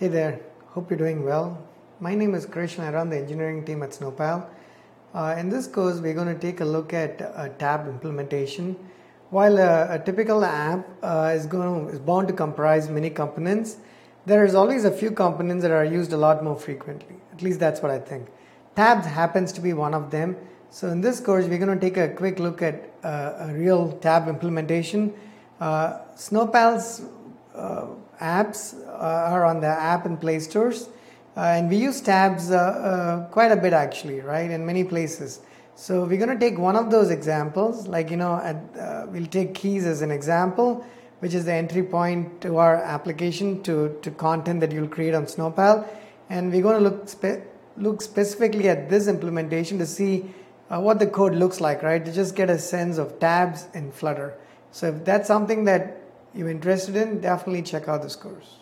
Hey there, hope you're doing well. My name is Krish and I run the engineering team at Snowpal. Uh, in this course, we're going to take a look at a tab implementation. While a, a typical app uh, is, going to, is bound to comprise many components, there is always a few components that are used a lot more frequently. At least that's what I think. Tabs happens to be one of them. So in this course, we're going to take a quick look at uh, a real tab implementation. Uh, Snowpal's uh, apps uh, are on the app and Play stores. Uh, and we use tabs quite a bit actually, right, in many places. So we're going to take one of those examples, like, you know, at, we'll take keys as an example, which is the entry point to our application to, to content that you'll create on Snowpal. And we're going to look, spe- look specifically at this implementation to see uh, what the code looks like, right? To just get a sense of tabs in Flutter. So if that's something that you're interested in, definitely check out this course.